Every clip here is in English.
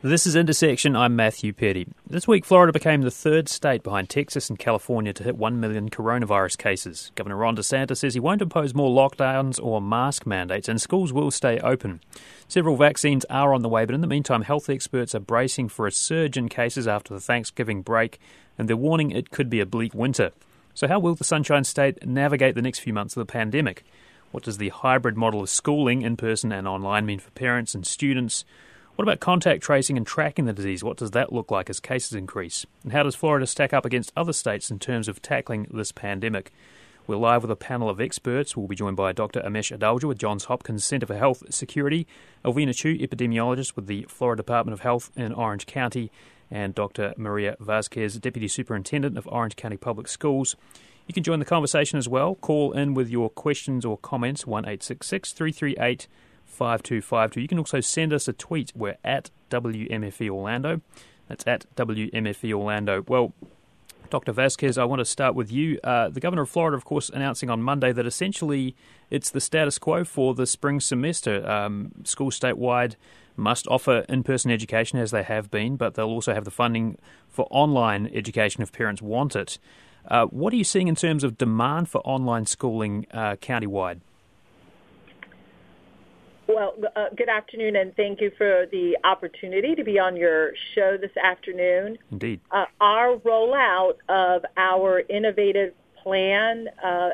This is Intersection. I'm Matthew Petty. This week, Florida became the third state behind Texas and California to hit 1 million coronavirus cases. Governor Ron DeSantis says he won't impose more lockdowns or mask mandates, and schools will stay open. Several vaccines are on the way, but in the meantime, health experts are bracing for a surge in cases after the Thanksgiving break, and they're warning it could be a bleak winter. So, how will the Sunshine State navigate the next few months of the pandemic? What does the hybrid model of schooling, in person and online, mean for parents and students? What about contact tracing and tracking the disease? What does that look like as cases increase? And how does Florida stack up against other states in terms of tackling this pandemic? We're live with a panel of experts. We'll be joined by Dr. Amesh Adalja with Johns Hopkins Center for Health Security, Alvina Chu, epidemiologist with the Florida Department of Health in Orange County, and Dr. Maria Vasquez, Deputy Superintendent of Orange County Public Schools. You can join the conversation as well. Call in with your questions or comments, 1 338 5252. You can also send us a tweet. We're at WMFE Orlando. That's at WMFE Orlando. Well, Dr. Vasquez, I want to start with you. Uh, the governor of Florida, of course, announcing on Monday that essentially it's the status quo for the spring semester. Um, schools statewide must offer in person education as they have been, but they'll also have the funding for online education if parents want it. Uh, what are you seeing in terms of demand for online schooling uh, countywide? Well, uh, good afternoon, and thank you for the opportunity to be on your show this afternoon. Indeed. Uh, our rollout of our innovative plan uh,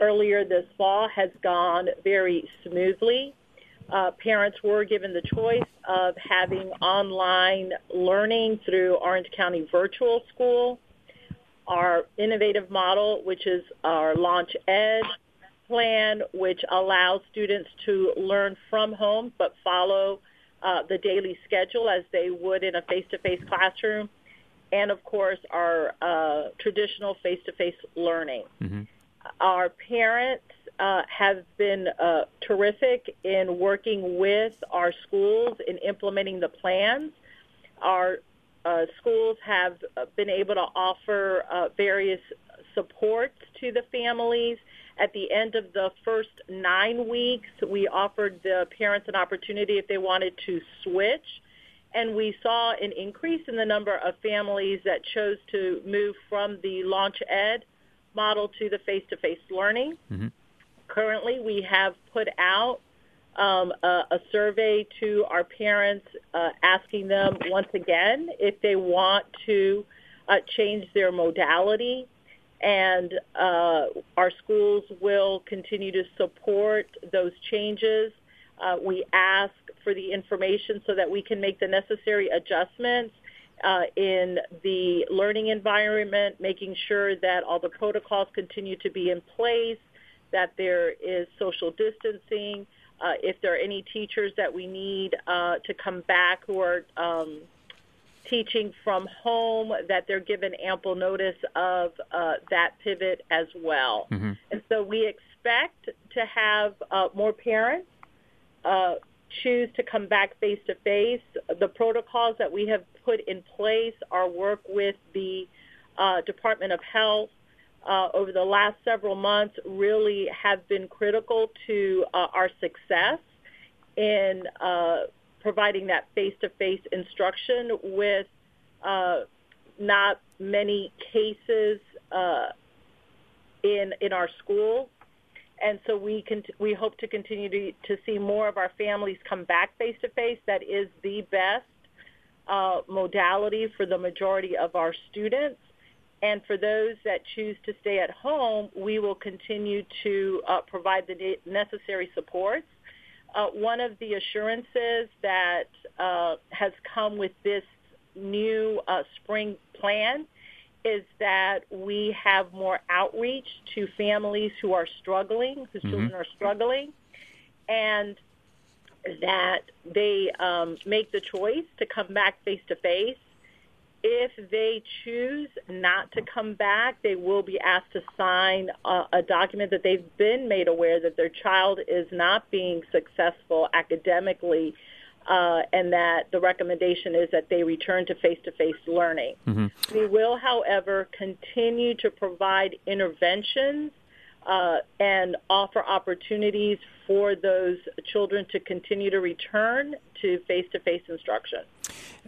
earlier this fall has gone very smoothly. Uh, parents were given the choice of having online learning through Orange County Virtual School. Our innovative model, which is our Launch Ed plan, which allows students to learn from home but follow uh, the daily schedule as they would in a face-to-face classroom, and of course our uh, traditional face-to-face learning. Mm-hmm. Our parents uh, have been uh, terrific in working with our schools in implementing the plans. Our uh, schools have been able to offer uh, various supports to the families at the end of the first nine weeks, we offered the parents an opportunity if they wanted to switch. And we saw an increase in the number of families that chose to move from the Launch Ed model to the face-to-face learning. Mm-hmm. Currently, we have put out um, a, a, survey to our parents uh, asking them once again if they want to uh, change their modality and uh, our schools will continue to support those changes. Uh, we ask for the information so that we can make the necessary adjustments uh, in the learning environment, making sure that all the protocols continue to be in place, that there is social distancing. Uh, if there are any teachers that we need uh, to come back who are um, teaching from home, that they're given ample notice of uh, that pivot as well. Mm-hmm. And so we expect to have uh, more parents uh, choose to come back face to face. The protocols that we have put in place, our work with the uh, Department of Health uh, over the last several months really have been critical to uh, our success in providing that face-to-face instruction with uh, not many cases uh, in in our school, and so we can we hope to continue to to see more of our families come back face to face. That is the best uh, modality for the majority of our students. And for those that choose to stay at home, we will continue to uh, provide the necessary supports uh, one of the assurances that uh, has come with this new uh, spring plan is that we have more outreach to families who are struggling, whose mm-hmm. children are struggling, and that they um, make the choice to come back face to face if they choose not to come back, they will be asked to sign a, a, document that they've been made aware that their child is not being successful academically, uh, and that the recommendation is that they return to face-to-face learning. Mm-hmm. We will, however, continue to provide interventions uh, and offer opportunities for those children to continue to return to face to face instruction.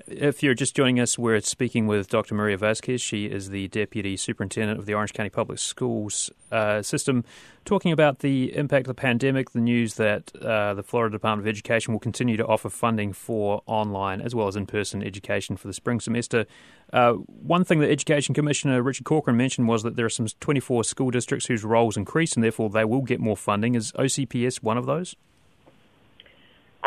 If you're just joining us, we're speaking with Dr. Maria Vasquez. She is the Deputy Superintendent of the Orange County Public Schools uh, system, talking about the impact of the pandemic, the news that uh, the Florida Department of Education will continue to offer funding for online as well as in person education for the spring semester. Uh, one thing that Education Commissioner Richard Corcoran mentioned was that there are some 24 school districts whose rolls increase and therefore they will get more funding. Is OCPS one of those?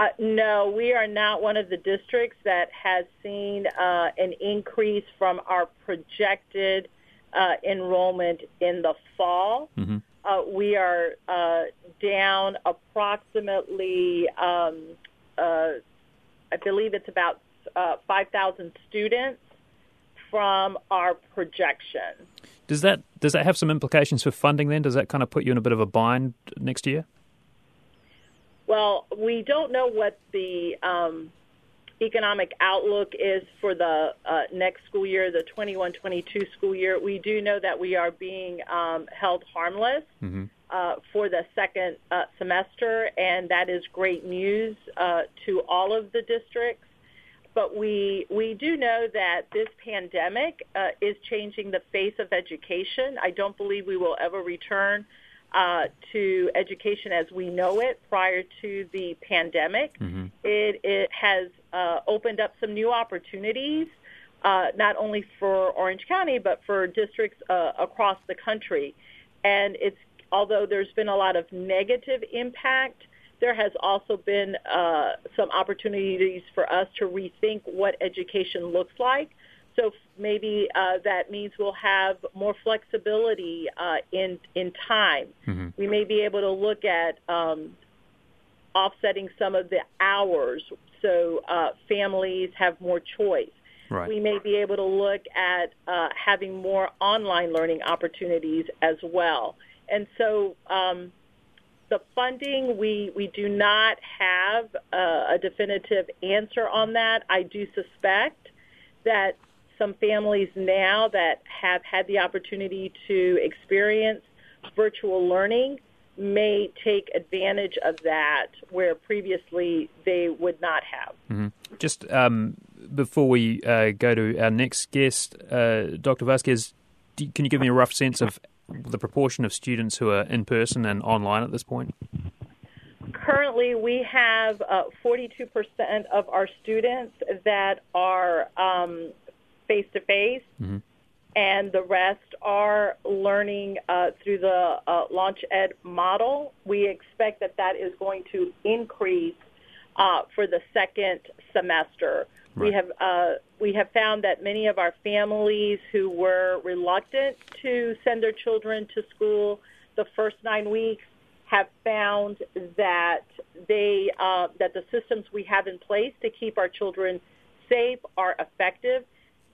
Uh, no, we are not one of the districts that has seen uh, an increase from our projected uh, enrollment in the fall. Mm-hmm. Uh, we are uh, down approximately, um, uh, I believe it's about 5,000 students from our projection. Does that does that have some implications for funding? Then does that kind of put you in a bit of a bind next year? Well, we don't know what the um, economic outlook is for the uh, next school year, the 21-22 school year. We do know that we are being um, held harmless mm-hmm. uh, for the second uh, semester, and that is great news uh, to all of the districts. But we we do know that this pandemic uh, is changing the face of education. I don't believe we will ever return uh, to education as we know it prior to the pandemic. Mm-hmm. It, it has uh, opened up some new opportunities, uh, not only for Orange County, but for districts uh, across the country. And it's although there's been a lot of negative impact, there has also been uh, some opportunities for us to rethink what education looks like so maybe uh, that means we'll have more flexibility uh, in in time. Mm-hmm. We may be able to look at um, offsetting some of the hours so uh, families have more choice. Right. We may be able to look at uh, having more online learning opportunities as well. And so um, the funding, we, we do not have a, a definitive answer on that. I do suspect that some families now that have had the opportunity to experience virtual learning may take advantage of that where previously they would not have. Mm-hmm. Just um, before we uh, go to our next guest, uh, Dr. Vasquez, do, can you give me a rough sense of the proportion of students who are in person and online at this point? Currently, we have uh, 42% of our students that are um, face to face, and the rest are learning uh, through the uh, Launch Ed model. We expect that that is going to increase uh, for the second semester. Right. We have uh, we have found that many of our families who were reluctant to send their children to school the first nine weeks have found that they uh, that the systems we have in place to keep our children safe are effective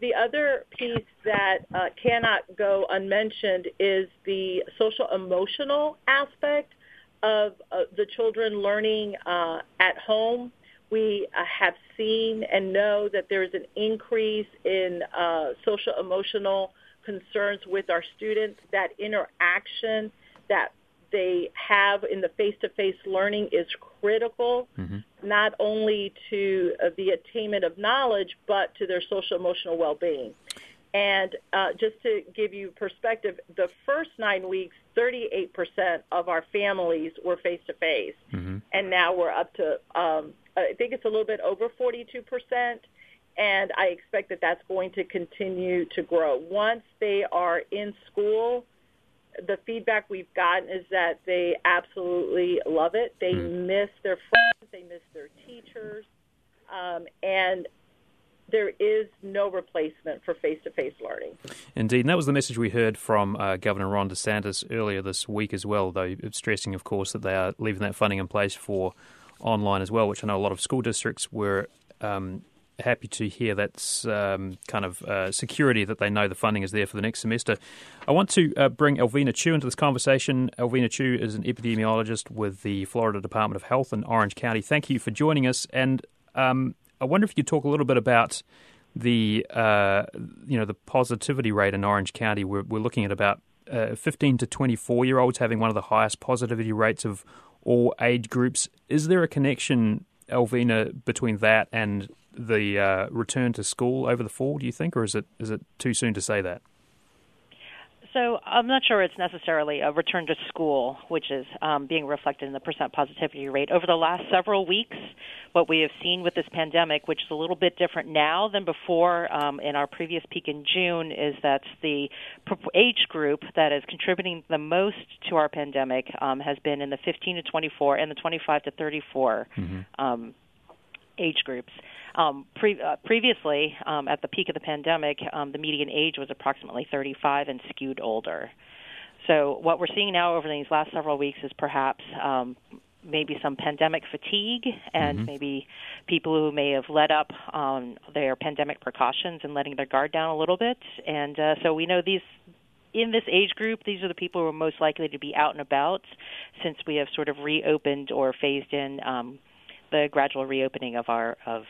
the other piece that uh, cannot go unmentioned is the social emotional aspect of uh, the children learning uh, at home. We uh, have seen and know that there is an increase in uh, social emotional concerns with our students. That interaction that they have in the face-to-face learning is critical, mm-hmm. not only to uh, the attainment of knowledge, but to their social emotional well-being. And uh, just to give you perspective, the first nine weeks, 38% of our families were face-to-face, mm-hmm. and now we're up to, um, I think it's a little bit over 42%, and I expect that that's going to continue to grow. Once they are in school, the feedback we've gotten is that they absolutely love it. They mm. miss their friends, they miss their teachers, um, and there is no replacement for face-to-face learning. Indeed, and that was the message we heard from uh, Governor Ron DeSantis earlier this week as well, though stressing, of course, that they are leaving that funding in place for online as well, which I know a lot of school districts were um, happy to hear that's um, kind of uh, security that they know the funding is there for the next semester. I want to uh, bring Alvina Chu into this conversation. Alvina Chu is an epidemiologist with the Florida Department of Health in Orange County. Thank you for joining us. And um, I wonder if you could talk a little bit about the uh, you know the positivity rate in Orange County. We're, we're looking at about uh, 15 to 24 year olds having one of the highest positivity rates of all age groups. Is there a connection Alvina, between that and the uh, return to school over the fall? Do you think, or is it is it too soon to say that? So I'm not sure it's necessarily a return to school, which is um, being reflected in the percent positivity rate. Over the last several weeks, what we have seen with this pandemic, which is a little bit different now than before um, in our previous peak in June, is that the age group that is contributing the most to our pandemic um, has been in the 15 to 24 and the 25 to 34 mm-hmm. um, age groups. Um, pre- uh, previously, um, at the peak of the pandemic, um, the median age was approximately 35 and skewed older. So, what we're seeing now over these last several weeks is perhaps um, maybe some pandemic fatigue and mm-hmm. maybe people who may have let up on their pandemic precautions and letting their guard down a little bit. And uh, so we know these in this age group, these are the people who are most likely to be out and about since we have sort of reopened or phased in um, the gradual reopening of our of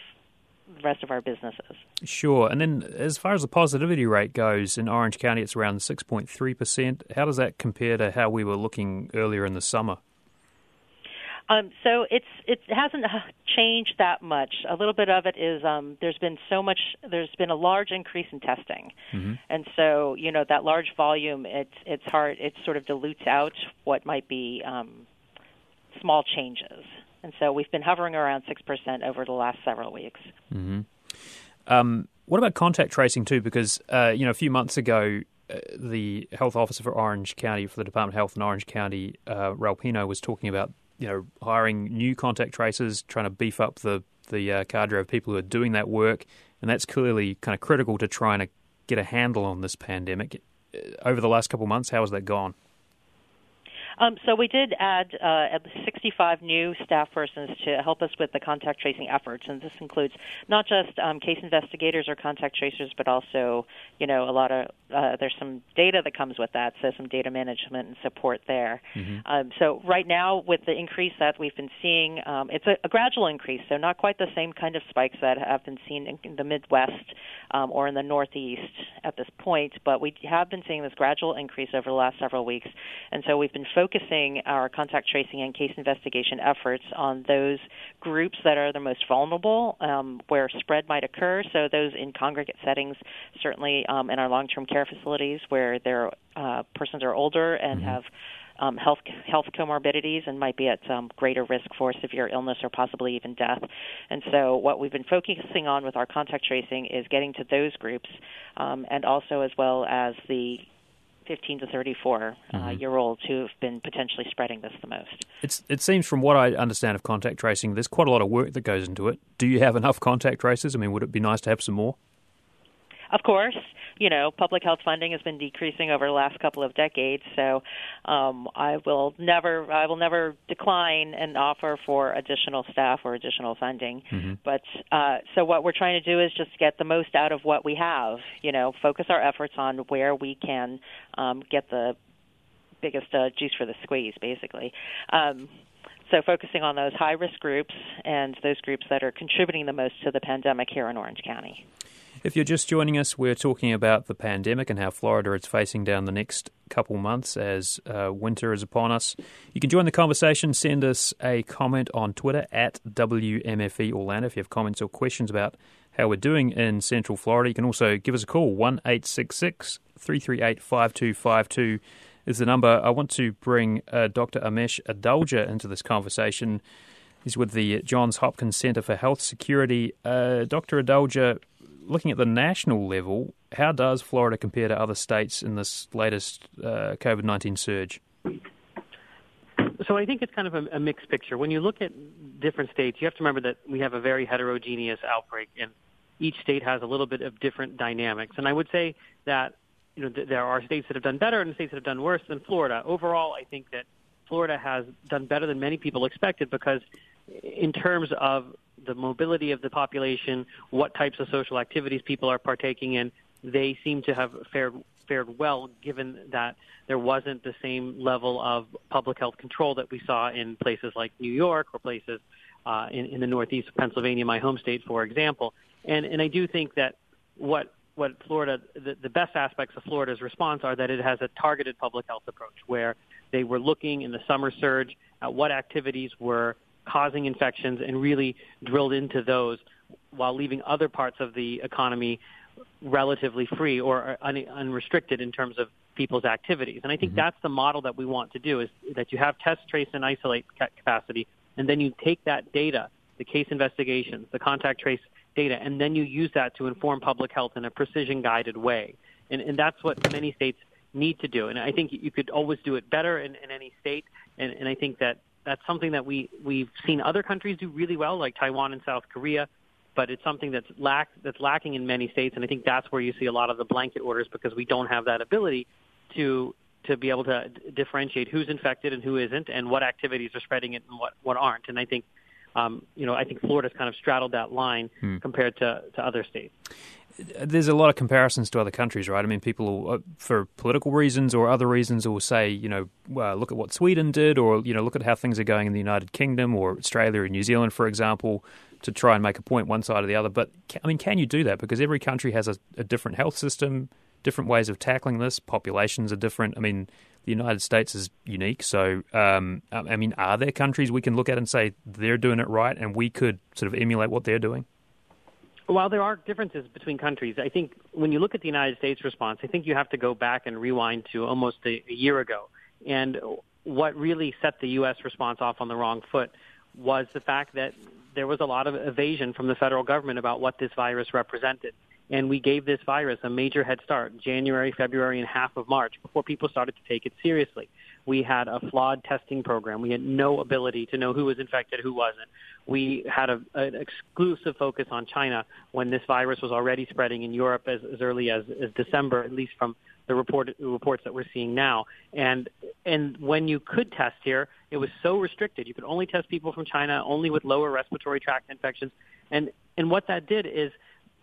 rest of our businesses. Sure. And then as far as the positivity rate goes, in Orange County it's around 6.3%. How does that compare to how we were looking earlier in the summer? Um, so it's it hasn't changed that much. A little bit of it is um, there's been so much. There's been a large increase in testing, mm-hmm. and so you know that large volume. It's it's hard. It sort of dilutes out what might be um, small changes. And so we've been hovering around 6% over the last several weeks. Mm-hmm. Um, what about contact tracing too? Because, uh, you know, a few months ago, uh, the health officer for Orange County, for the Department of Health in Orange County, uh, Raul Pino, was talking about, you know, hiring new contact tracers, trying to beef up the, the uh, cadre of people who are doing that work. And that's clearly kind of critical to trying to get a handle on this pandemic. Uh, over the last couple of months, how has that gone? Um, so we did add uh, 65 new staff persons to help us with the contact tracing efforts, and this includes not just um, case investigators or contact tracers, but also, you know, a lot of uh, there's some data that comes with that, so some data management and support there. Mm-hmm. Um, so right now, with the increase that we've been seeing, um, it's a, a, gradual increase, so not quite the same kind of spikes that have been seen in, in the Midwest um, or in the Northeast at this point, but we have been seeing this gradual increase over the last several weeks, and so we've been focused focusing our contact tracing and case investigation efforts on those groups that are the most vulnerable, um, where spread might occur. So those in congregate settings, certainly um, in our long-term care facilities, where their uh, persons are older and mm-hmm. have um, health health comorbidities and might be at um, greater risk for severe illness or possibly even death. And so, what we've been focusing on with our contact tracing is getting to those groups, um, and also as well as the 15 to 34 uh, mm-hmm. uh, year olds who have been potentially spreading this the most. It's, it seems, from what I understand of contact tracing, there's quite a lot of work that goes into it. Do you have enough contact tracers? I mean, would it be nice to have some more? Of course, you know, public health funding has been decreasing over the last couple of decades, so um, I will never, I will never decline an offer for additional staff or additional funding. Mm-hmm. But uh, so what we're trying to do is just get the most out of what we have. You know, focus our efforts on where we can um, get the biggest uh, juice for the squeeze, basically. Um, so focusing on those high risk groups and those groups that are contributing the most to the pandemic here in Orange County. If you're just joining us, we're talking about the pandemic and how Florida is facing down the next couple months as uh, winter is upon us. You can join the conversation. Send us a comment on Twitter at WMFE Orlando if you have comments or questions about how we're doing in Central Florida. You can also give us a call. 1 338 5252 is the number. I want to bring uh, Dr. Amesh Adalja into this conversation. He's with the Johns Hopkins Center for Health Security. Uh, Dr. Adalja, looking at the national level, how does Florida compare to other states in this latest uh, COVID 19 surge? So I think it's kind of a, a, mixed picture. When you look at different states, you have to remember that we have a very heterogeneous outbreak, and each state has a little bit of different dynamics. And I would say that you know th- there are states that have done better and states that have done worse than Florida. Overall, I think that Florida has done better than many people expected because, in terms of the mobility of the population, what types of social activities people are partaking in, they seem to have fared fared well, given that there wasn't the same level of public health control that we saw in places like New York or places uh, in, in the Northeast of Pennsylvania, my home state, for example. And and I do think that what what Florida the, the best aspects of Florida's response are that it has a targeted public health approach where they were looking in the summer surge at what activities were causing infections and really drilled into those while leaving other parts of the economy relatively free or un- unrestricted in terms of people's activities. And I think mm-hmm. that's the model that we want to do is that you have test, trace, and isolate capacity, and then you take that data, the case investigations, the contact trace data, and then you use that to inform public health in a precision guided way. And, and that's what many states need to do. And I think you could always do it better in, in any state. And, and I think that that's something that we, we've seen other countries do really well, like Taiwan and South Korea but it's something that's lack that's lacking in many states, and I think that's where you see a lot of the blanket orders because we don't have that ability to to be able to differentiate who's infected and who isn't, and what activities are spreading it and what what aren't. And I think um, you know I think Florida's kind of straddled that line hmm. compared to to other states there's a lot of comparisons to other countries, right? I mean, people, uh, for political reasons or other reasons, will say, you know, look at what Sweden did, or you know, look at how things are going in the United Kingdom or Australia or New Zealand, for example to try and make a point one side or the other. But I mean, can you do that? Because every country has a, a different health system, different ways of tackling this. Populations are different. I mean, the United States is unique. So, um, I mean, are there countries we can look at and say they're doing it right, and we could sort of emulate what they're doing? While there are differences between countries, I think when you look at the United States response, I think you have to go back and rewind to almost a, a year ago. And what really set the U.S. response off on the wrong foot was the fact that there was a lot of evasion from the federal government about what this virus represented. And we gave this virus a major head start January, February, and half of March before people started to take it seriously. We had a flawed testing program. We had no ability to know who was infected, who wasn't. We had a, an exclusive focus on China when this virus was already spreading in Europe as, as early as, as December, at least from the report, reports that we're seeing now. And and when you could test here, it was so restricted. You could only test people from China, only with lower respiratory tract infections. And and what that did is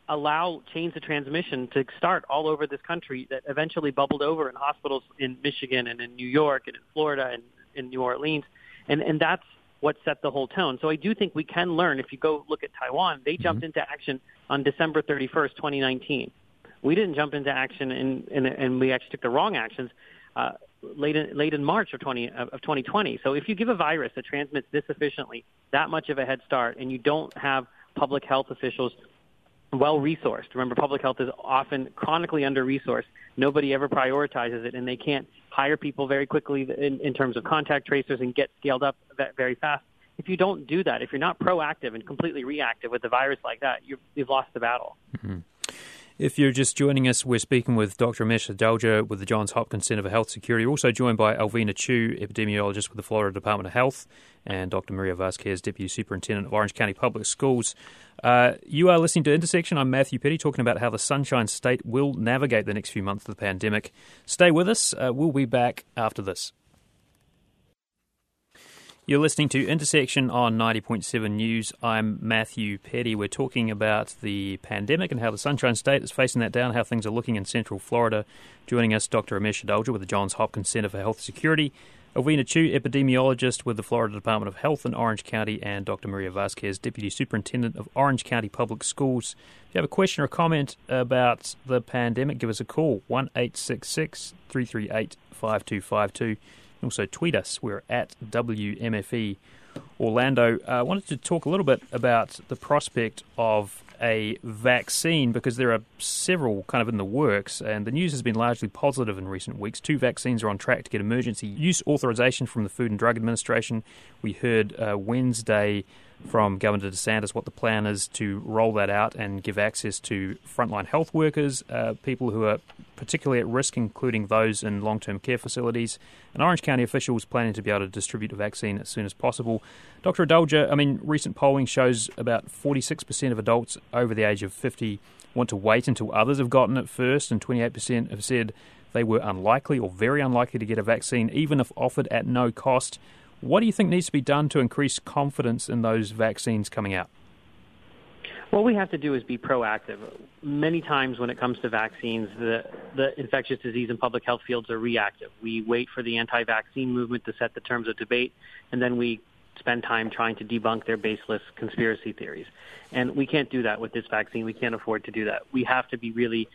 allow chains of transmission to start all over this country that eventually bubbled over in hospitals in Michigan and in New York and in Florida and in New Orleans. And and that's what set the whole tone. So I do think we can learn. If you go look at Taiwan, they jumped mm-hmm. into action on December 31st, 2019. We didn't jump into action, and, and, and we actually took the wrong actions uh, late in, late in March of 20 of 2020. So if you give a virus that transmits this efficiently, that much of a head start, and you don't have public health officials well resourced. Remember, public health is often chronically under resourced. Nobody ever prioritizes it, and they can't hire people very quickly in, in terms of contact tracers and get scaled up very fast. If you don't do that, if you're not proactive and completely reactive with a virus like that, you've lost the battle. Mm-hmm. If you're just joining us, we're speaking with Dr. Amesh Adalja with the Johns Hopkins Center for Health Security. Also joined by Alvina Chu, epidemiologist with the Florida Department of Health, and Dr. Maria Vasquez, Deputy Superintendent of Orange County Public Schools. Uh, you are listening to Intersection. I'm Matthew Petty, talking about how the Sunshine State will navigate the next few months of the pandemic. Stay with us. Uh, we'll be back after this. You're listening to Intersection on 90.7 News. I'm Matthew Petty. We're talking about the pandemic and how the Sunshine State is facing that down, how things are looking in central Florida. Joining us, Dr. Amesh Adalja with the Johns Hopkins Center for Health Security, Alvina Chu, epidemiologist with the Florida Department of Health in Orange County, and Dr. Maria Vasquez, Deputy Superintendent of Orange County Public Schools. If you have a question or a comment about the pandemic, give us a call 1 338 5252 also tweet us. We're at WMFE Orlando. Uh, I wanted to talk a little bit about the prospect of a vaccine because there are several kind of in the works, and the news has been largely positive in recent weeks. Two vaccines are on track to get emergency use authorization from the Food and Drug Administration. We heard uh, Wednesday from Governor DeSantis what the plan is to roll that out and give access to frontline health workers, uh, people who are particularly at risk, including those in long term care facilities. And Orange County officials planning to be able to distribute a vaccine as soon as possible. Dr. Adalja, I mean, recent polling shows about 46% of adults over the age of 50 want to wait until others have gotten it first, and 28% have said they were unlikely or very unlikely to get a vaccine, even if offered at no cost. What do you think needs to be done to increase confidence in those vaccines coming out? What we have to do is be proactive. Many times when it comes to vaccines, the, the infectious disease and public health fields are reactive. We wait for the anti-vaccine movement to set the terms of debate, and then we spend time trying to debunk their baseless conspiracy theories. And we can't do that with this vaccine. We can't afford to do that. We have to be really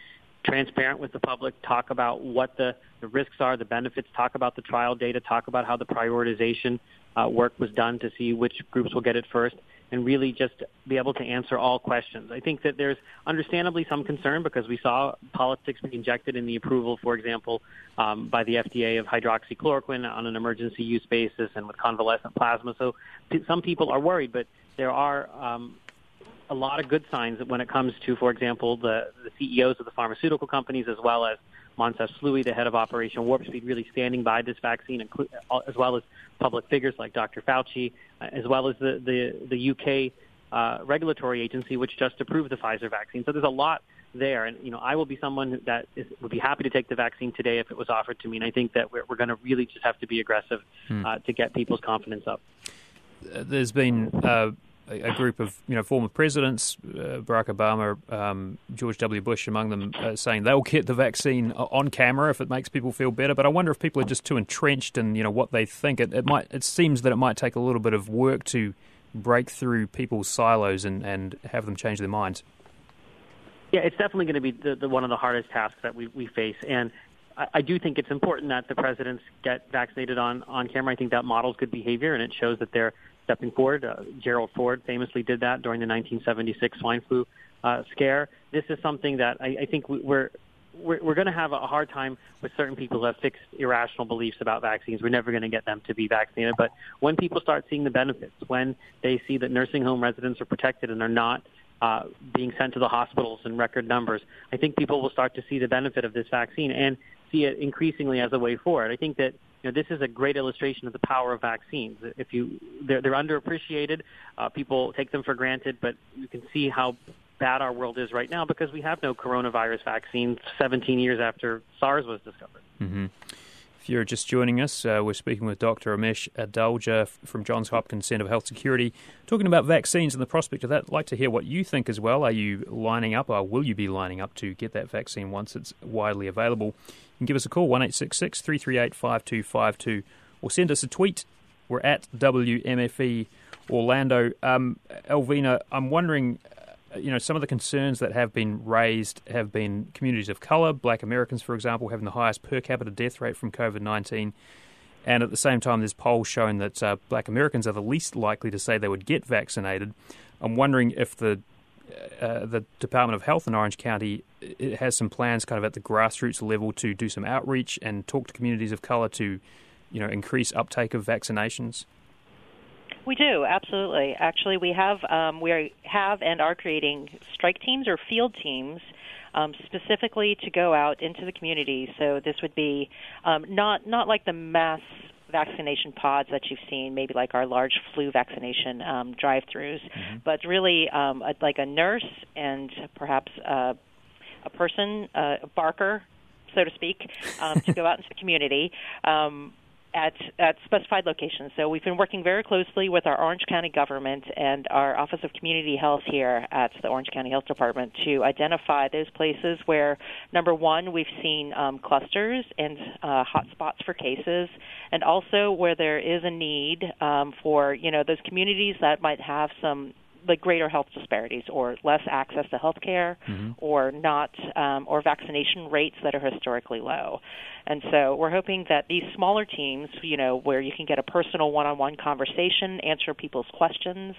transparent with the public, talk about what the, the risks are, the benefits, talk about the trial data, talk about how the prioritization uh, work was done to see which groups will get it first, and really just be able to answer all questions. I think that there's understandably some concern because we saw politics be injected in the approval, for example, um, by the FDA of hydroxychloroquine on an emergency use basis and with convalescent plasma. So some people are worried, but there are um, a lot of good signs when it comes to, for example, the, the CEOs of the pharmaceutical companies as well as Moncef Slaoui, the head of Operation Warp Speed, really standing by this vaccine, as well as public figures like Dr. Fauci, uh, as well as the the, the UK uh, regulatory agency, which just approved the Pfizer vaccine. So there's a lot there, and you know, I will be someone that is, would be happy to take the vaccine today if it was offered to me. And I think that we're, we're going to really just have to be aggressive hmm. uh, to get people's confidence up. There's been uh, a, group of you know former presidents, uh, Barack Obama, um, George W. Bush, among them, uh, saying they'll get the vaccine on camera if it makes people feel better. But I wonder if people are just too entrenched in you know what they think. It, it might. It seems that it might take a little bit of work to break through people's silos and, and have them change their minds. Yeah, it's definitely going to be the, the, one of the hardest tasks that we, we face. And I, I do think it's important that the presidents get vaccinated on, on camera. I think that models good behavior, and it shows that they're stepping forward. Uh, Gerald Ford famously did that during the 1976 swine flu uh, scare. This is something that I, I think we're we're, we're going to have a hard time with certain people who have fixed irrational beliefs about vaccines. We're never going to get them to be vaccinated. But when people start seeing the benefits, when they see that nursing home residents are protected and are not uh, being sent to the hospitals in record numbers, I think people will start to see the benefit of this vaccine and see it increasingly as a way forward. I think that you know, this is a great illustration of the power of vaccines. If you, they're, they're underappreciated. Uh, people take them for granted, but you can see how bad our world is right now because we have no coronavirus vaccine 17 years after SARS was discovered. Mm-hmm. If you're just joining us, uh, we're speaking with Dr. Amesh Adalja from Johns Hopkins Center for Health Security, talking about vaccines and the prospect of that. I'd like to hear what you think as well. Are you lining up, or will you be lining up to get that vaccine once it's widely available? can give us a call, 1 338 5252, or send us a tweet. We're at WMFE Orlando. Um, Alvina, I'm wondering, you know, some of the concerns that have been raised have been communities of colour, black Americans, for example, having the highest per capita death rate from COVID 19. And at the same time, there's polls showing that uh, black Americans are the least likely to say they would get vaccinated. I'm wondering if the uh, the Department of Health in Orange County has some plans, kind of at the grassroots level, to do some outreach and talk to communities of color to, you know, increase uptake of vaccinations. We do absolutely. Actually, we have um, we have and are creating strike teams or field teams. Um, specifically to go out into the community. So this would be um, not not like the mass vaccination pods that you've seen, maybe like our large flu vaccination um, drive-throughs, mm-hmm. but really um, a, like a nurse and perhaps uh, a person, uh, a barker, so to speak, um, to go out into the community. Um, at, at specified locations. So we've been working very closely with our Orange County government and our Office of Community Health here at the Orange County Health Department to identify those places where, number one, we've seen um, clusters and uh, hotspots for cases, and also where there is a need um, for you know those communities that might have some like greater health disparities or less access to health care mm-hmm. or not um, or vaccination rates that are historically low and so we're hoping that these smaller teams you know where you can get a personal one-on-one conversation answer people's questions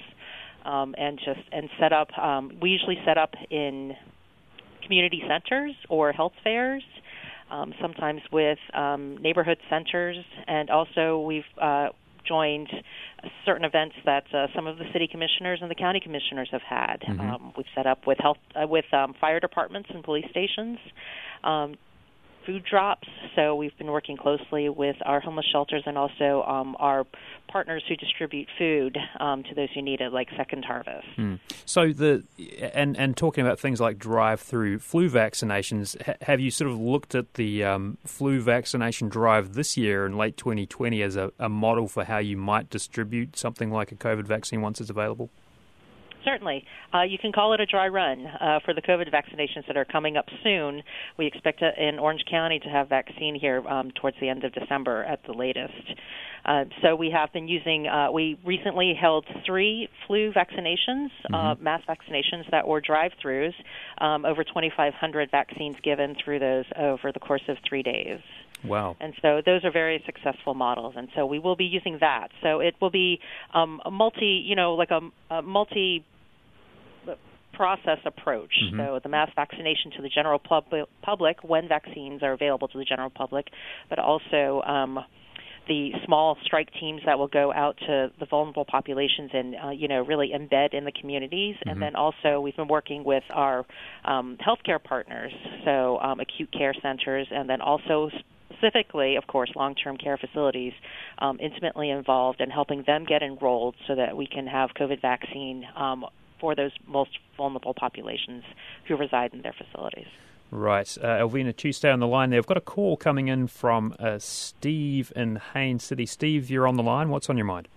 um, and just and set up um, we usually set up in community centers or health fairs um, sometimes with um, neighborhood centers and also we've uh, joined certain events that uh, some of the city commissioners and the county commissioners have had. Mm-hmm. Um, we've set up with health uh, with um, fire departments and police stations. Um, food drops. So we've been working closely with our homeless shelters and also um, our partners who distribute food um, to those who need it, like Second Harvest. Mm. So the and and talking about things like drive-through flu vaccinations, ha- have you sort of looked at the um, flu vaccination drive this year in late 2020 as a, a model for how you might distribute something like a COVID vaccine once it's available? Certainly. Uh, you can call it a dry run uh, for the COVID vaccinations that are coming up soon. We expect to, in Orange County to have vaccine here um, towards the end of December at the latest. Uh, so we have been using, uh, we recently held three flu vaccinations, uh, mm-hmm. mass vaccinations that were drive throughs, um, over 2,500 vaccines given through those over the course of three days. Wow. And so those are very successful models. And so we will be using that. So it will be um, a multi, you know, like a, a multi process approach. Mm-hmm. So the mass vaccination to the general pub- public when vaccines are available to the general public, but also um, the small strike teams that will go out to the vulnerable populations and uh, you know really embed in the communities. Mm-hmm. And then also we've been working with our um, healthcare partners, so um, acute care centers, and then also specifically, of course, long-term care facilities, um, intimately involved in helping them get enrolled so that we can have COVID vaccine um, for those most vulnerable populations who reside in their facilities. Right. Uh, Alvina Tuesday on the line there. I've got a call coming in from uh, Steve in Haines City. Steve, you're on the line. What's on your mind?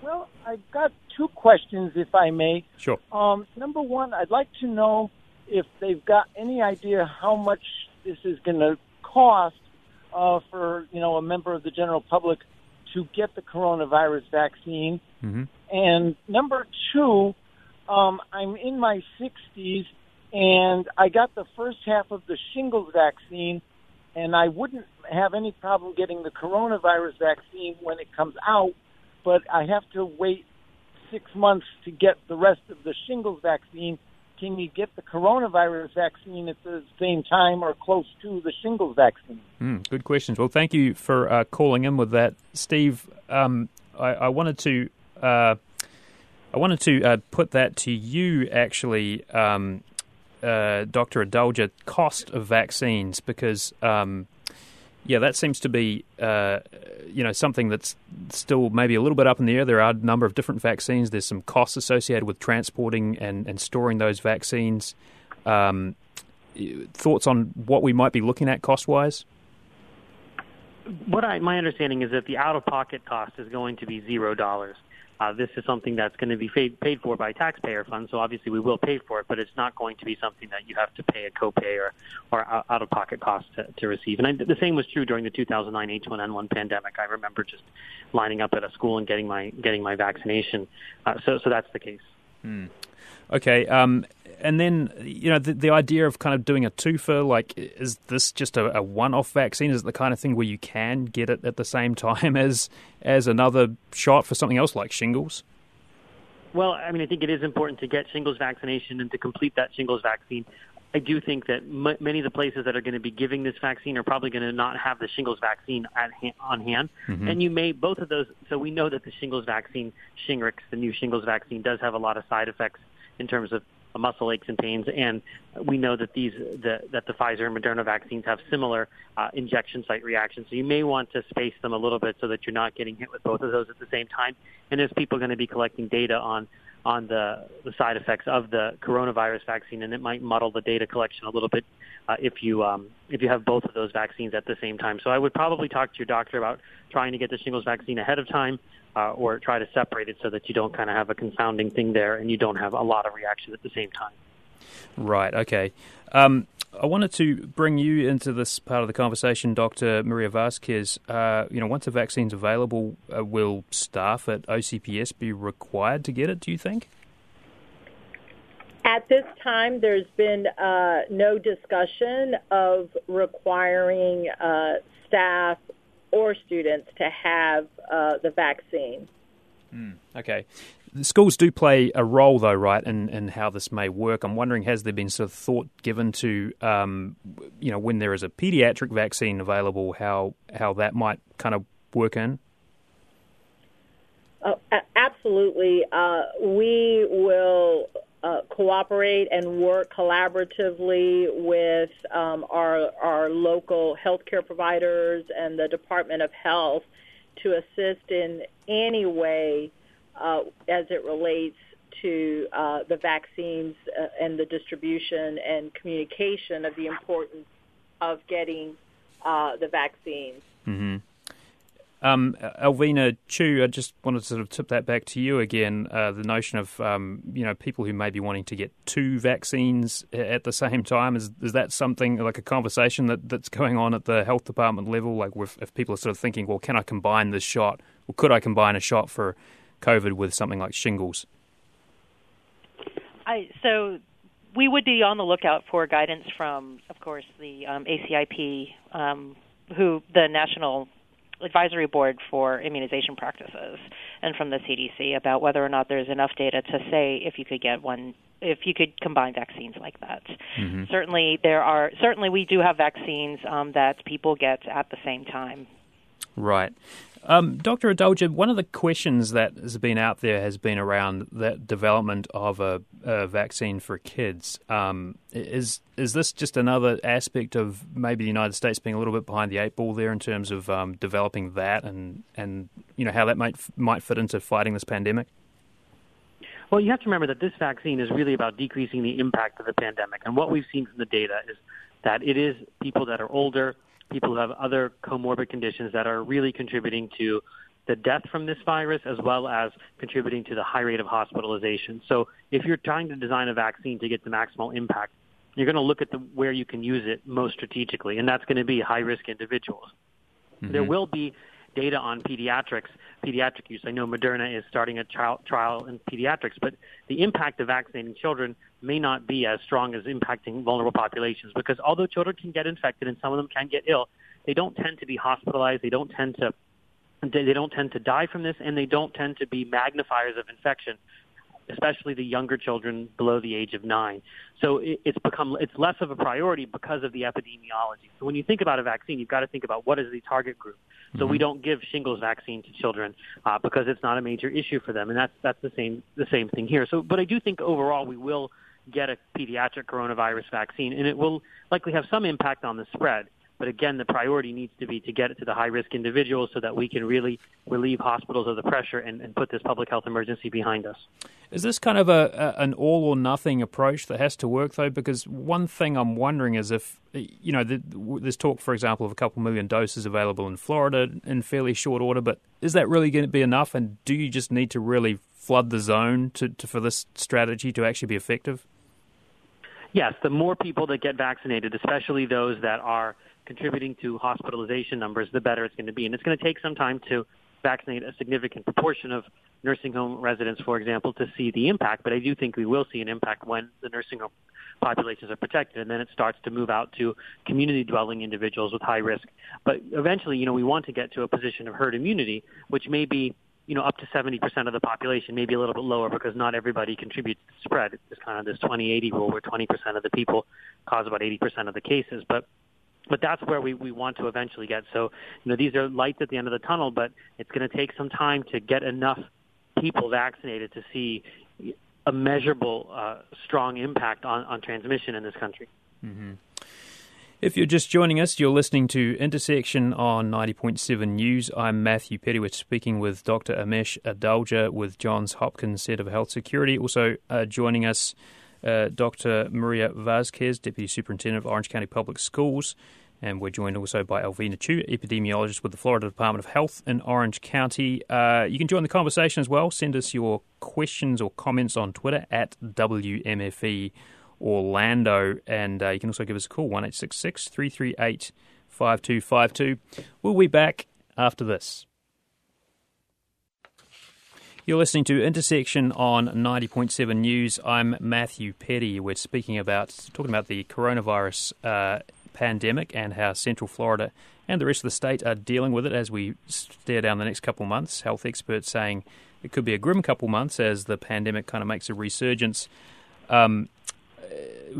Well, I've got two questions, if I may. Sure. Um, number one, I'd like to know if they've got any idea how much this is going to cost uh, for you know a member of the general public to get the coronavirus vaccine. Mm-hmm. And number two, um, I'm in my 60s and I got the first half of the shingles vaccine, and I wouldn't have any problem getting the coronavirus vaccine when it comes out, but I have to wait six months to get the rest of the shingles vaccine can you get the coronavirus vaccine at the same time or close to the shingles vaccine? Mm, good questions. Well, thank you for uh, calling in with that, Steve. Um, I, I, wanted to uh, I wanted to uh, put that to you, actually, um, uh, Dr. Adalja, cost of vaccines, because um, yeah, that seems to be uh, you know something that's still maybe a little bit up in the air. There are a number of different vaccines. There's some costs associated with transporting and, and storing those vaccines. Um, thoughts on what we might be looking at cost wise? What I, my understanding is that the out of pocket cost is going to be zero dollars. Uh, this is something that's going to be paid, paid for by taxpayer funds, so obviously we will pay for it, but it's not going to be something that you have to pay a copay or, or out of pocket cost to, to receive. And I, the same was true during the 2009 H1N1 pandemic. I remember just lining up at a school and getting my getting my vaccination. Uh, so so that's the case. Hmm. Okay. Um, and then you know the, the idea of kind of doing a twofer, like, is this just a, a one-off vaccine? Is it the kind of thing where you can get it at the same time as as another shot for something else like shingles? Well, I mean, I think it is important to get shingles vaccination and to complete that shingles vaccine. I do think that m- many of the places that are going to be giving this vaccine are probably going to not have the shingles vaccine at ha- on hand, mm-hmm. and you may both of those. So we know that the shingles vaccine, Shingrix, the new shingles vaccine, does have a lot of side effects in terms of muscle aches and pains, and we know that these the, that the Pfizer and Moderna vaccines have similar uh, injection site reactions. So you may want to space them a little bit so that you're not getting hit with both of those at the same time. And there's people going to be collecting data on on the, the side effects of the coronavirus vaccine, and it might muddle the data collection a little bit uh, if you um, if you have both of those vaccines at the same time. So I would probably talk to your doctor about trying to get the shingles vaccine ahead of time uh, or try to separate it so that you don't kind of have a confounding thing there and you don't have a lot of reaction at the same time. Right. Okay. Um, I wanted to bring you into this part of the conversation, Dr. Maria Vasquez. Uh, you know, once a vaccine's available, uh, will staff at OCPS be required to get it? Do you think? At this time, there's been uh, no discussion of requiring uh, staff or students to have uh, the vaccine. Mm, okay. The schools do play a role, though, right, in, in how this may work. I'm wondering, has there been sort of thought given to, um, you know, when there is a pediatric vaccine available, how how that might kind of work in? Oh, absolutely. Uh, we will uh, cooperate and work collaboratively with um, our, our local healthcare providers and the Department of Health to assist in any way uh, as it relates to uh, the vaccines uh, and the distribution and communication of the importance of getting uh, the vaccines. Mm-hmm. Um, Alvina Chu, I just wanted to sort of tip that back to you again. Uh, the notion of um, you know people who may be wanting to get two vaccines at the same time is is that something like a conversation that, that's going on at the health department level? Like, if, if people are sort of thinking, well, can I combine this shot, or could I combine a shot for COVID with something like shingles? I so we would be on the lookout for guidance from, of course, the um, ACIP, um, who the National Advisory Board for Immunization Practices, and from the CDC about whether or not there's enough data to say if you could get one, if you could combine vaccines like that. Mm-hmm. Certainly, there are certainly we do have vaccines um, that people get at the same time. Right. Um, Dr. Adalja, one of the questions that has been out there has been around the development of a, a vaccine for kids. Um, is is this just another aspect of maybe the United States being a little bit behind the eight ball there in terms of um, developing that and and you know how that might might fit into fighting this pandemic? Well, you have to remember that this vaccine is really about decreasing the impact of the pandemic, and what we've seen from the data is that it is people that are older people who have other comorbid conditions that are really contributing to the death from this virus as well as contributing to the high rate of hospitalization. So if you're trying to design a vaccine to get the maximal impact, you're going to look at the, where you can use it most strategically, and that's going to be high risk individuals. Mm-hmm. There will be data on pediatrics, pediatric use. I know Moderna is starting a trial, trial in pediatrics, but the impact of vaccinating children may not be as strong as impacting vulnerable populations because although children can get infected and some of them can get ill, they don't tend to be hospitalized. They don't tend to they don't tend to die from this, and they don't tend to be magnifiers of infection especially the younger children below the age of nine. So it, it's become it's less of a priority because of the epidemiology. So when you think about a vaccine, you've got to think about what is the target group. So mm-hmm. we don't give shingles vaccine to children uh, because it's not a major issue for them, and that's that's the same the same thing here. So, but I do think overall we will get a pediatric coronavirus vaccine, and it will likely have some impact on the spread. But again, the priority needs to be to get it to the high risk individuals so that we can really relieve hospitals of the pressure and, and put this public health emergency behind us. Is this kind of a, a, an all or nothing approach that has to work though? Because one thing I'm wondering is if you know the, there's talk, for example, of a couple million doses available in Florida in fairly short order, but is that really going to be enough? And do you just need to really flood the zone to, to for this strategy to actually be effective? Yes, the more people that get vaccinated, especially those that are contributing to hospitalization numbers, the better it's going to be. And it's going to take some time to vaccinate a significant proportion of nursing home residents, for example, to see the impact. But I do think we will see an impact when the nursing home populations are protected, and then it starts to move out to community dwelling individuals with high risk. But eventually, you know, we want to get to a position of herd immunity, which may be you know, up to 70% of the population, maybe a little bit lower because not everybody contributes to spread. It's kind of this 20-80 rule where 20% of the people cause about 80% of the cases. But but that's where we, we want to eventually get. So, you know, these are lights at the end of the tunnel, but it's going to take some time to get enough people vaccinated to see a measurable, uh, strong impact on, on transmission in this country. Mm-hmm. If you're just joining us, you're listening to Intersection on 90.7 News. I'm Matthew Pettywitz speaking with Dr. Amesh Adalja with Johns Hopkins Center for Health Security. Also uh, joining us uh, Dr. Maria Vazquez, Deputy Superintendent of Orange County Public Schools. And we're joined also by Alvina Chu, epidemiologist with the Florida Department of Health in Orange County. Uh, you can join the conversation as well. Send us your questions or comments on Twitter at WMFE Orlando. And uh, you can also give us a call, 1 338 5252. We'll be back after this. You're listening to Intersection on 90.7 News. I'm Matthew Peddie. We're speaking about, talking about the coronavirus uh, pandemic and how Central Florida and the rest of the state are dealing with it as we stare down the next couple months. Health experts saying it could be a grim couple months as the pandemic kind of makes a resurgence. Um,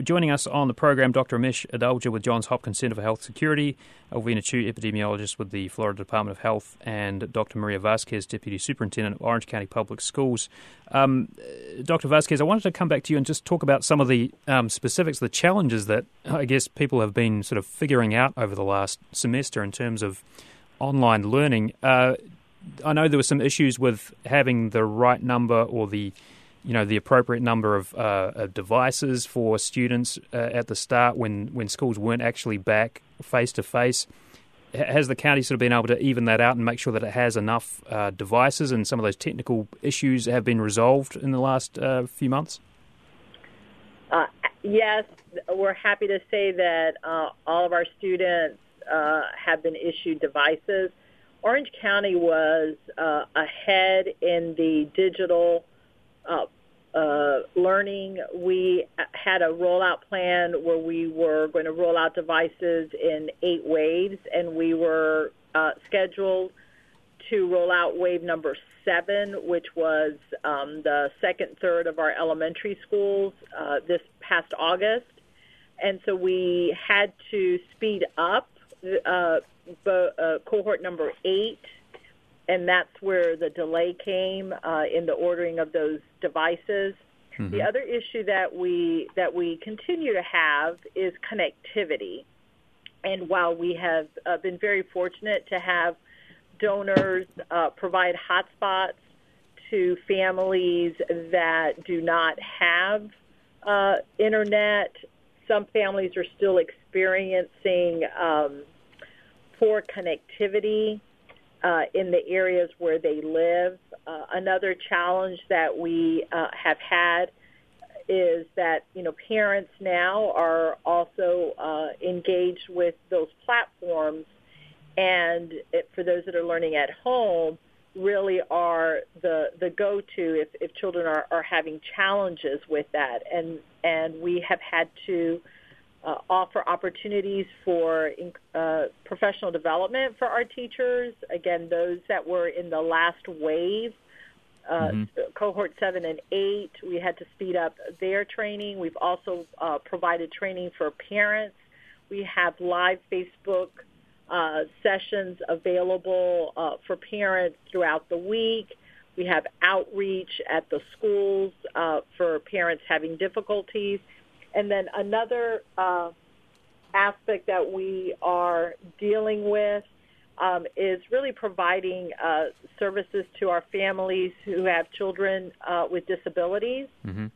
joining us on the program, Dr. Amesh Adalja with Johns Hopkins Center for Health Security, Alvina Chu, epidemiologist with the Florida Department of Health, and Dr. Maria Vazquez, Deputy Superintendent of Orange County Public Schools. Um, Dr. Vazquez, I wanted to come back to you and just talk about some of the um, specifics, the challenges that I guess people have been sort of figuring out over the last semester in terms of online learning. Uh, I know there were some issues with having the right number or the you know the appropriate number of, uh, of devices for students uh, at the start when when schools weren't actually back face to face. has the county sort of been able to even that out and make sure that it has enough uh, devices and some of those technical issues have been resolved in the last uh, few months? Uh, yes, we're happy to say that uh, all of our students uh, have been issued devices. Orange County was uh, ahead in the digital uh, learning. We had a rollout plan where we were going to roll out devices in eight waves, and we were uh, scheduled to roll out wave number seven, which was um, the second third of our elementary schools uh, this past August. And so we had to speed up uh, uh, cohort number eight and that's where the delay came uh, in the ordering of those devices. Mm-hmm. The other issue that we that we continue to have is connectivity. And while we have uh, been very fortunate to have donors uh, provide hotspots to families that do not have uh, internet, some families are still experiencing um, poor connectivity uh, in the areas where they live. Uh, another challenge that we uh, have had is that you know parents now are also uh, engaged with those platforms, and it, for those that are learning at home, really are the the go-to if, if children are, are having challenges with that, and and we have had to uh, offer opportunities for uh, professional development for our teachers. Again, those that were in the last wave, uh, mm-hmm. cohort seven and eight, we had to speed up their training. We've also uh, provided training for parents. We have live Facebook uh, sessions available uh, for parents throughout the week. We have outreach at the schools for parents having difficulties and then another uh, aspect that we are dealing with um, is really providing uh, services to our families who have children uh, with disabilities. Mm-hmm.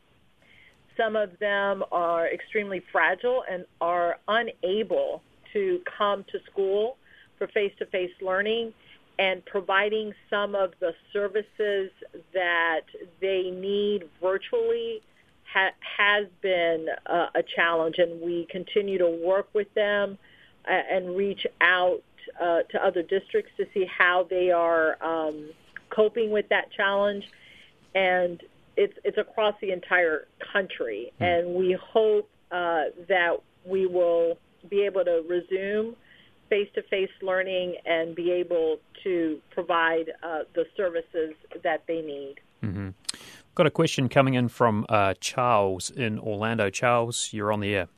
Some of them are extremely fragile and are unable to come to school for face-to-face learning and providing some of the services that they need virtually ha- has been uh, a challenge, and we continue to work with them uh, and reach out uh, to other districts to see how they are um, coping with that challenge. And it's it's across the entire country, mm. and we hope uh, that we will be able to resume face-to-face learning and be able to provide uh, the services that they need. Mm-hmm. Got a question coming in from uh, Charles in Orlando. Charles, you're on the air.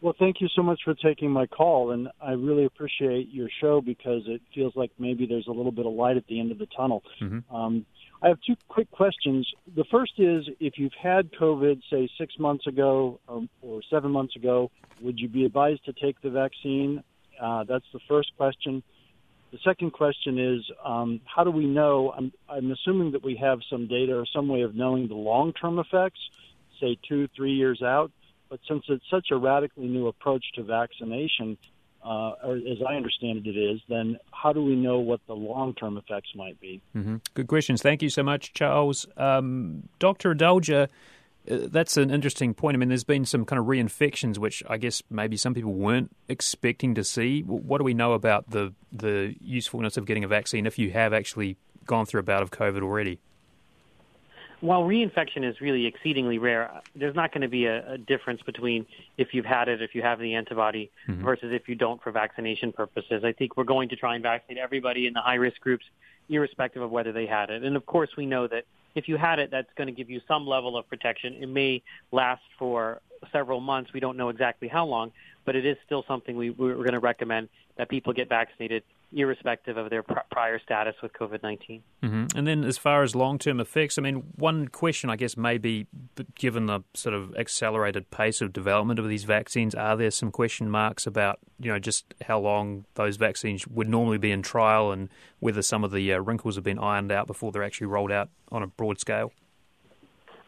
Well, thank you so much for taking my call, and I really appreciate your show because it feels like maybe there's a little bit of light at the end of the tunnel. Mm-hmm. Um, I have two quick questions. The first is if you've had COVID, say six months ago or, or seven months ago, would you be advised to take the vaccine? Uh, that's the first question. The second question is, um, how do we know? I'm, I'm assuming that we have some data or some way of knowing the long-term effects, say two, three years out. But since it's such a radically new approach to vaccination, uh, or as I understand it, it is, then how do we know what the long term effects might be? Mm-hmm. Good questions. Thank you so much, Charles. Um, Dr. Adalja, that's an interesting point. I mean, there's been some kind of reinfections, which I guess maybe some people weren't expecting to see. What do we know about the the usefulness of getting a vaccine if you have actually gone through a bout of COVID already? While reinfection is really exceedingly rare, there's not going to be a, a difference between if you've had it, if you have the antibody, mm-hmm. versus if you don't for vaccination purposes. I think we're going to try and vaccinate everybody in the high risk groups, irrespective of whether they had it. And of course, we know that if you had it, that's going to give you some level of protection. It may last for several months. We don't know exactly how long, but it is still something we, we're going to recommend that people get vaccinated irrespective of their pr- prior status with COVID 19. Mm-hmm. And then, as far as long term effects, I mean, one question I guess may be given the sort of accelerated pace of development of these vaccines, are there some question marks about, you know, just how long those vaccines would normally be in trial and whether some of the uh, wrinkles have been ironed out before they're actually rolled out on a broad scale?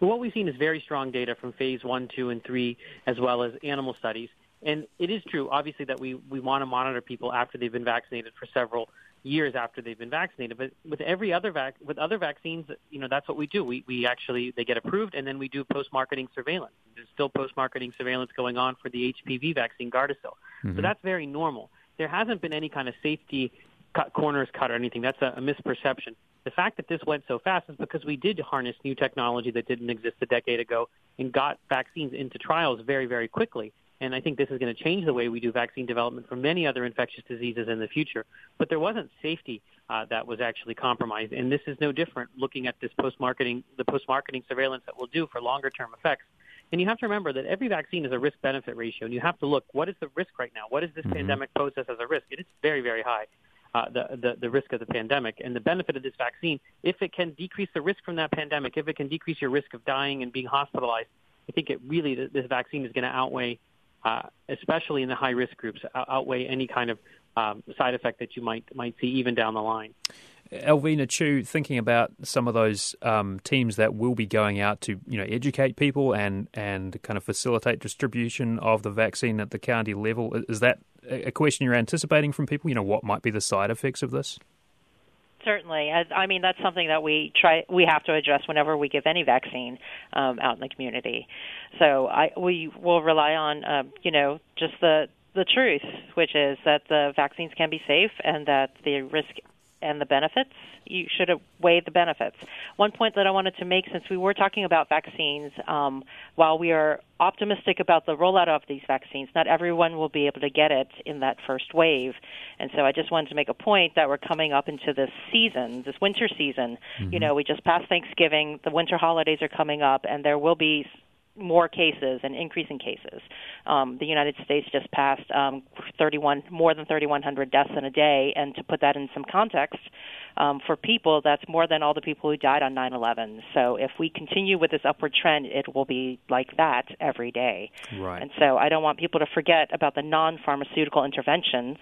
Well, what we've seen is very strong data from phase one, two, and three, as well as animal studies And it is true, obviously, that we, we want to monitor people after they've been vaccinated for several years after they've been vaccinated. But with every other vac- with other vaccines, you know, that's what we do. We we actually they get approved, and then we do post marketing surveillance. There's still post marketing surveillance going on for the HPV vaccine Gardasil. Mm-hmm. So that's very normal. There hasn't been any kind of safety cut corners cut or anything. That's a, a misperception. The fact that this went so fast is because we did harness new technology that didn't exist a decade ago and got vaccines into trials very, very quickly. And I think this is going to change the way we do vaccine development for many other infectious diseases in the future. But there wasn't safety uh, that was actually compromised, and this is no different. Looking at this post-marketing, the post-marketing surveillance that we'll do for longer-term effects, and you have to remember that every vaccine is a risk-benefit ratio, and you have to look what is the risk right now. What does this mm-hmm. pandemic pose us as a risk? It is very, very high. Uh, the, the, the risk of the pandemic and the benefit of this vaccine, if it can decrease the risk from that pandemic, if it can decrease your risk of dying and being hospitalized, I think it really this vaccine is going to outweigh uh, especially in the high risk groups, outweigh any kind of um, side effect that you might might see even down the line. Alvina Chu, thinking about some of those um, teams that will be going out to you know educate people and and kind of facilitate distribution of the vaccine at the county level, is that a question you're anticipating from people? You know, what might be the side effects of this? Certainly, I mean that's something that we try we have to address whenever we give any vaccine um, out in the community. So I we will rely on uh, you know just the the truth, which is that the vaccines can be safe and that the risk and the benefits, you should weigh the benefits. One point that I wanted to make, since we were talking about vaccines, um, while we are optimistic about the rollout of these vaccines, not everyone will be able to get it in that first wave. And so I just wanted to make a point that we're coming up into this season, this winter season. Mm-hmm. You know, we just passed Thanksgiving, the winter holidays are coming up, and there will be more cases and increasing cases. Um, the United States just passed um, 31 more than 3,100 deaths in a day, and to put that in some context, um, for people, that's more than all the people who died on 9/11. So if we continue with this upward trend, it will be like that every day. Right. And so I don't want people to forget about the non-pharmaceutical interventions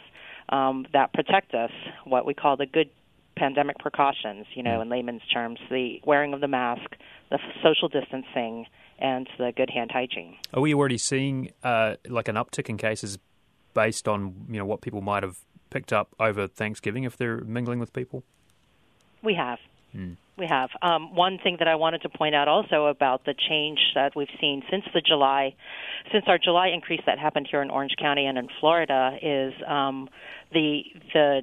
um, that protect us, what we call the good pandemic precautions. You know, mm. in layman's terms, the wearing of the mask, the social distancing and the good hand hygiene. Are we already seeing uh, like an uptick in cases based on you know what people might have picked up over Thanksgiving if they're mingling with people? We have. Hmm. We have. Um, one thing that I wanted to point out also about the change that we've seen since the July, since our July increase that happened here in Orange County and in Florida is um, the the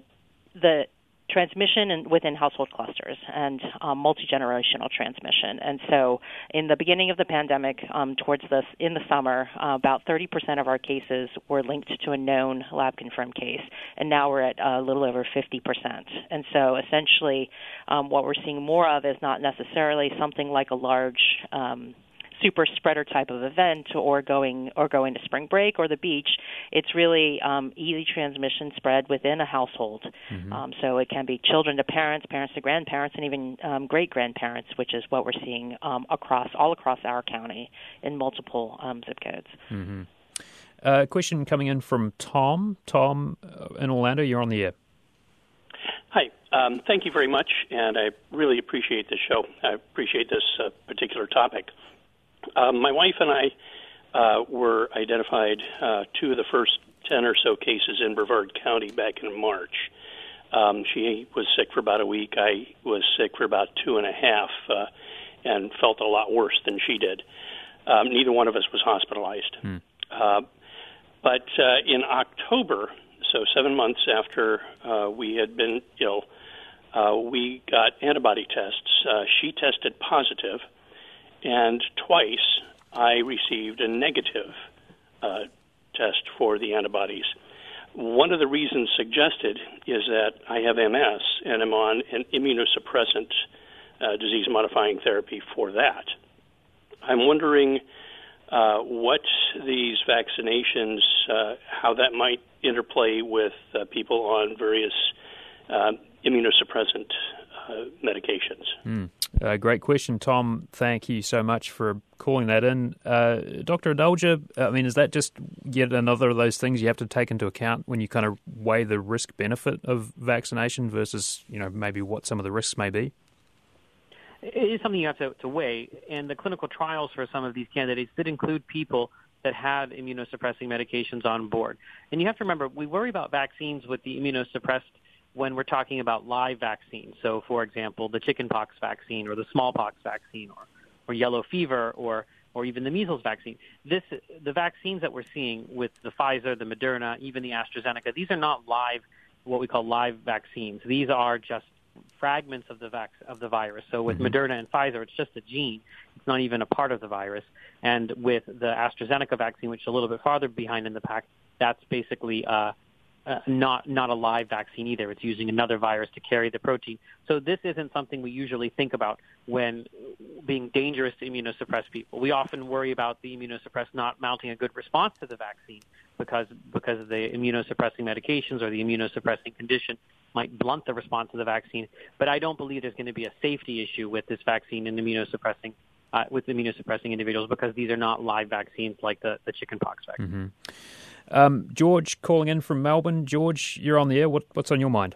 the transmission and within household clusters and um, multi-generational transmission. And so, in the beginning of the pandemic, um, towards this in the summer, uh, about 30% of our cases were linked to a known lab-confirmed case, and now we're at a little over 50%. And so, essentially, um, what we're seeing more of is not necessarily something like a large um, super spreader type of event or going or going to spring break or the beach. It's really um, easy transmission spread within a household. Mm-hmm. Um, so it can be children to parents, parents to grandparents, and even um, great grandparents, which is what we're seeing um, across all across our county in multiple um, zip codes. Mm-hmm. Uh, question coming in from Tom. Tom uh, in Orlando, you're on the air. Hi. Um, thank you very much, and I really appreciate this show. I appreciate this uh, particular topic. Um, my wife and I uh, were identified uh, two of the first 10 or so cases in Brevard County back in March. Um, she was sick for about a week. I was sick for about two and a half uh, and felt a lot worse than she did. Um, neither one of us was hospitalized. Hmm. Uh, but uh, in October, so seven months after uh, we had been ill, uh, we got antibody tests. Uh, she tested positive and twice I received a negative uh, test for the antibodies. One of the reasons suggested is that I have MS and I'm on an immunosuppressant uh, disease modifying therapy for that. I'm wondering uh, what these vaccinations, uh, how that might interplay with uh, people on various uh, immunosuppressant medications. Mm. Uh, great question, Tom. Thank you so much for calling that in. Uh, Dr. Adalja, I mean, is that just yet another of those things you have to take into account when you kind of weigh the risk benefit of vaccination versus, you know, maybe what some of the risks may be? It is something you have to, to weigh, and the clinical trials for some of these candidates did include people that had immunosuppressing medications on board. And you have to remember, we worry about vaccines with the immunosuppressed when we're talking about live vaccines. So, for example, the chickenpox vaccine or the smallpox vaccine or, or yellow fever or or even the measles vaccine. This, the vaccines that we're seeing with the Pfizer, the Moderna, even the AstraZeneca, these are not live, what we call live vaccines. These are just fragments of the vac- of the virus. So with mm-hmm. Moderna and Pfizer, it's just a gene. It's not even a part of the virus. And with the AstraZeneca vaccine, which is a little bit farther behind in the pack, that's basically uh, uh, not not a live vaccine either. It's using another virus to carry the protein. So this isn't something we usually think about when being dangerous to immunosuppressed people. We often worry about the immunosuppressed not mounting a good response to the vaccine because because of the immunosuppressing medications or the immunosuppressing condition might blunt the response to the vaccine. But I don't believe there's going to be a safety issue with this vaccine and immunosuppressing uh, with immunosuppressing individuals because these are not live vaccines like the, the chickenpox vaccine. Mm-hmm. Um, George calling in from Melbourne. George, you're on the air. What, what's on your mind?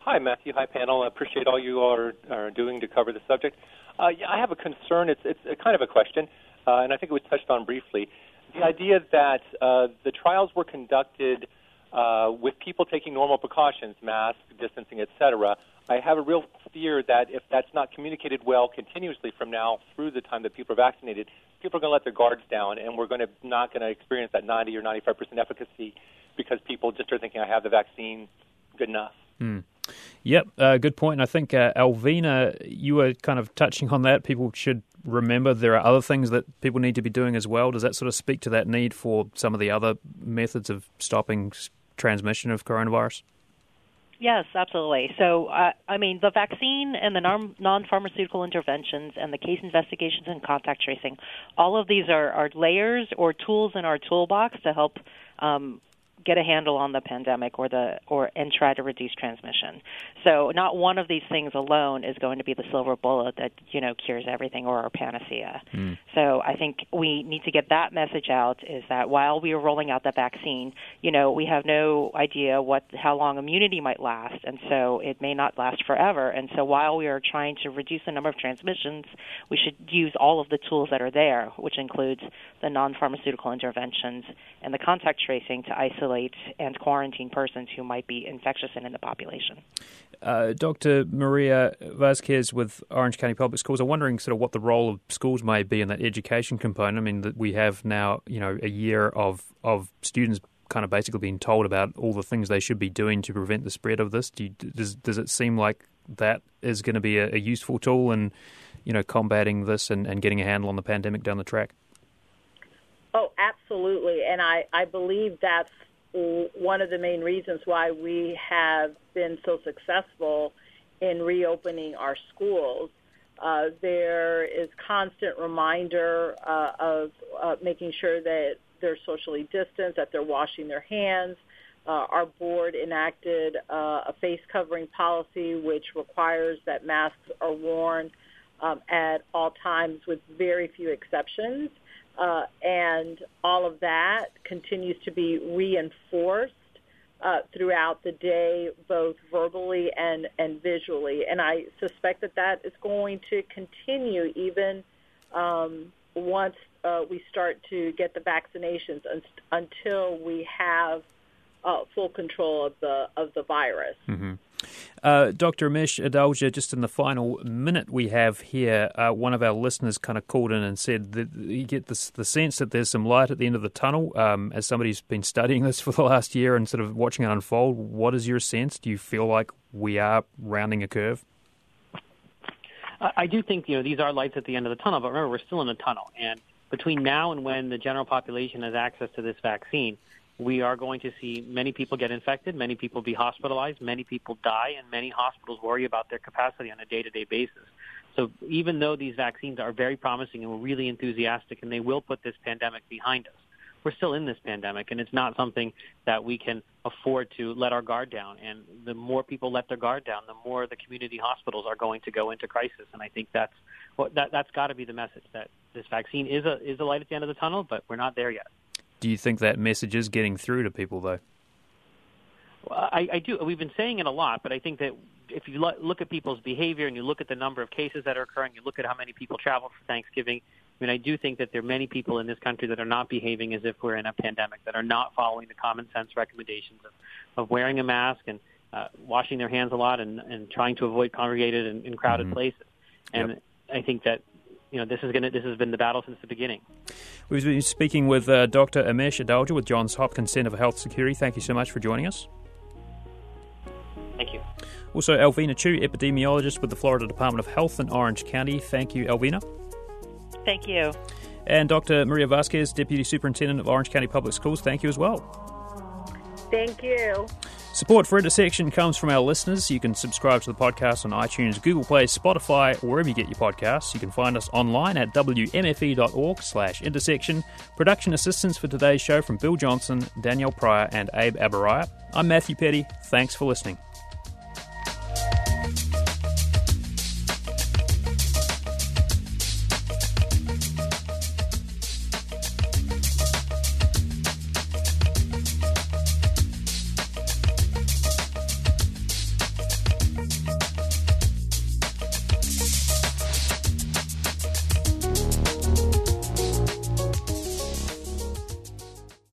Hi, Matthew. Hi, panel. I appreciate all you are, are doing to cover the subject. Uh, yeah, I have a concern. It's, it's a kind of a question, uh, and I think it was touched on briefly. The idea that uh, the trials were conducted uh, with people taking normal precautions, mask, distancing, etc. I have a real fear that if that's not communicated well continuously from now through the time that people are vaccinated, people are going to let their guards down, and we're going to not going to experience that 90 or 95 percent efficacy because people just are thinking, I have the vaccine, good enough. Mm. Yep, uh, good point. And I think uh, Alvina, you were kind of touching on that. People should remember there are other things that people need to be doing as well. Does that sort of speak to that need for some of the other methods of stopping transmission of coronavirus? Yes, absolutely. So, uh, I mean, the vaccine and the non pharmaceutical interventions and the case investigations and contact tracing, all of these are, are layers or tools in our toolbox to help um, get a handle on the pandemic or the or and try to reduce transmission. So not one of these things alone is going to be the silver bullet that you know cures everything or our panacea. Mm. So I think we need to get that message out is that while we are rolling out the vaccine, you know, we have no idea what how long immunity might last and so it may not last forever. And so while we are trying to reduce the number of transmissions, we should use all of the tools that are there, which includes the non-pharmaceutical interventions and the contact tracing to isolate isolate and quarantine persons who might be infectious and in the population. Uh, Dr. Maria Vazquez with Orange County Public Schools. I'm wondering sort of what the role of schools may be in that education component. I mean, that we have now, you know, a year of of students kind of basically being told about all the things they should be doing to prevent the spread of this. Do you, does does it seem like that is going to be a, a useful tool in, you know, combating this and, and getting a handle on the pandemic down the track? Oh, absolutely. And I, I believe that's one of the main reasons why we have been so successful in reopening our schools. Uh, there is constant reminder uh, of uh, making sure that they're socially distanced, that they're washing their hands. Uh, our board enacted uh, a face covering policy which requires that masks are worn um, at all times with very few exceptions. Uh, and all of that continues to be reinforced uh, throughout the day, both verbally and, and visually. And I suspect that that is going to continue even um, once uh, we start to get the vaccinations un- until we have uh, full control of the of the virus. Mm-hmm. Uh, Dr. Amesh Adalja, just in the final minute we have here, uh, one of our listeners kind of called in and said that you get this, the sense that there's some light at the end of the tunnel. Um, as somebody who's been studying this for the last year and sort of watching it unfold, what is your sense? Do you feel like we are rounding a curve? I do think you know these are lights at the end of the tunnel, but remember we're still in a tunnel, and between now and when the general population has access to this vaccine, we are going to see many people get infected, many people be hospitalized, many people die, and many hospitals worry about their capacity on a day to day basis. So even though these vaccines are very promising and we're really enthusiastic and they will put this pandemic behind us, we're still in this pandemic and it's not something that we can afford to let our guard down. And the more people let their guard down, the more the community hospitals are going to go into crisis. And I think that's that, that's got to be the message that this vaccine is a is a light at the end of the tunnel, but we're not there yet. Do you think that message is getting through to people, though? Well, I, I do. We've been saying it a lot, but I think that if you look at people's behavior and you look at the number of cases that are occurring, you look at how many people travel for Thanksgiving, I mean, I do think that there are many people in this country that are not behaving as if we're in a pandemic, that are not following the common sense recommendations of, of wearing a mask and uh, washing their hands a lot and, and trying to avoid congregated and, and crowded mm-hmm. places. And yep. I think that you know this is going to this has been the battle since the beginning. We've been speaking with uh, Dr. Amesh Adalja with Johns Hopkins Center for Health Security. Thank you so much for joining us. Thank you. Also, Alvina Chu, epidemiologist with the Florida Department of Health in Orange County. Thank you, Alvina. Thank you. And Dr. Maria Vazquez, Deputy Superintendent of Orange County Public Schools. Thank you as well. Thank you. Support for Intersection comes from our listeners. You can subscribe to the podcast on iTunes, Google Play, Spotify, wherever you get your podcasts. You can find us online at wmfe.org slash intersection. Production assistance for today's show from Bill Johnson, Danielle Prieur, and Abe Aboraya. I'm Matthew Peddie. Thanks for listening.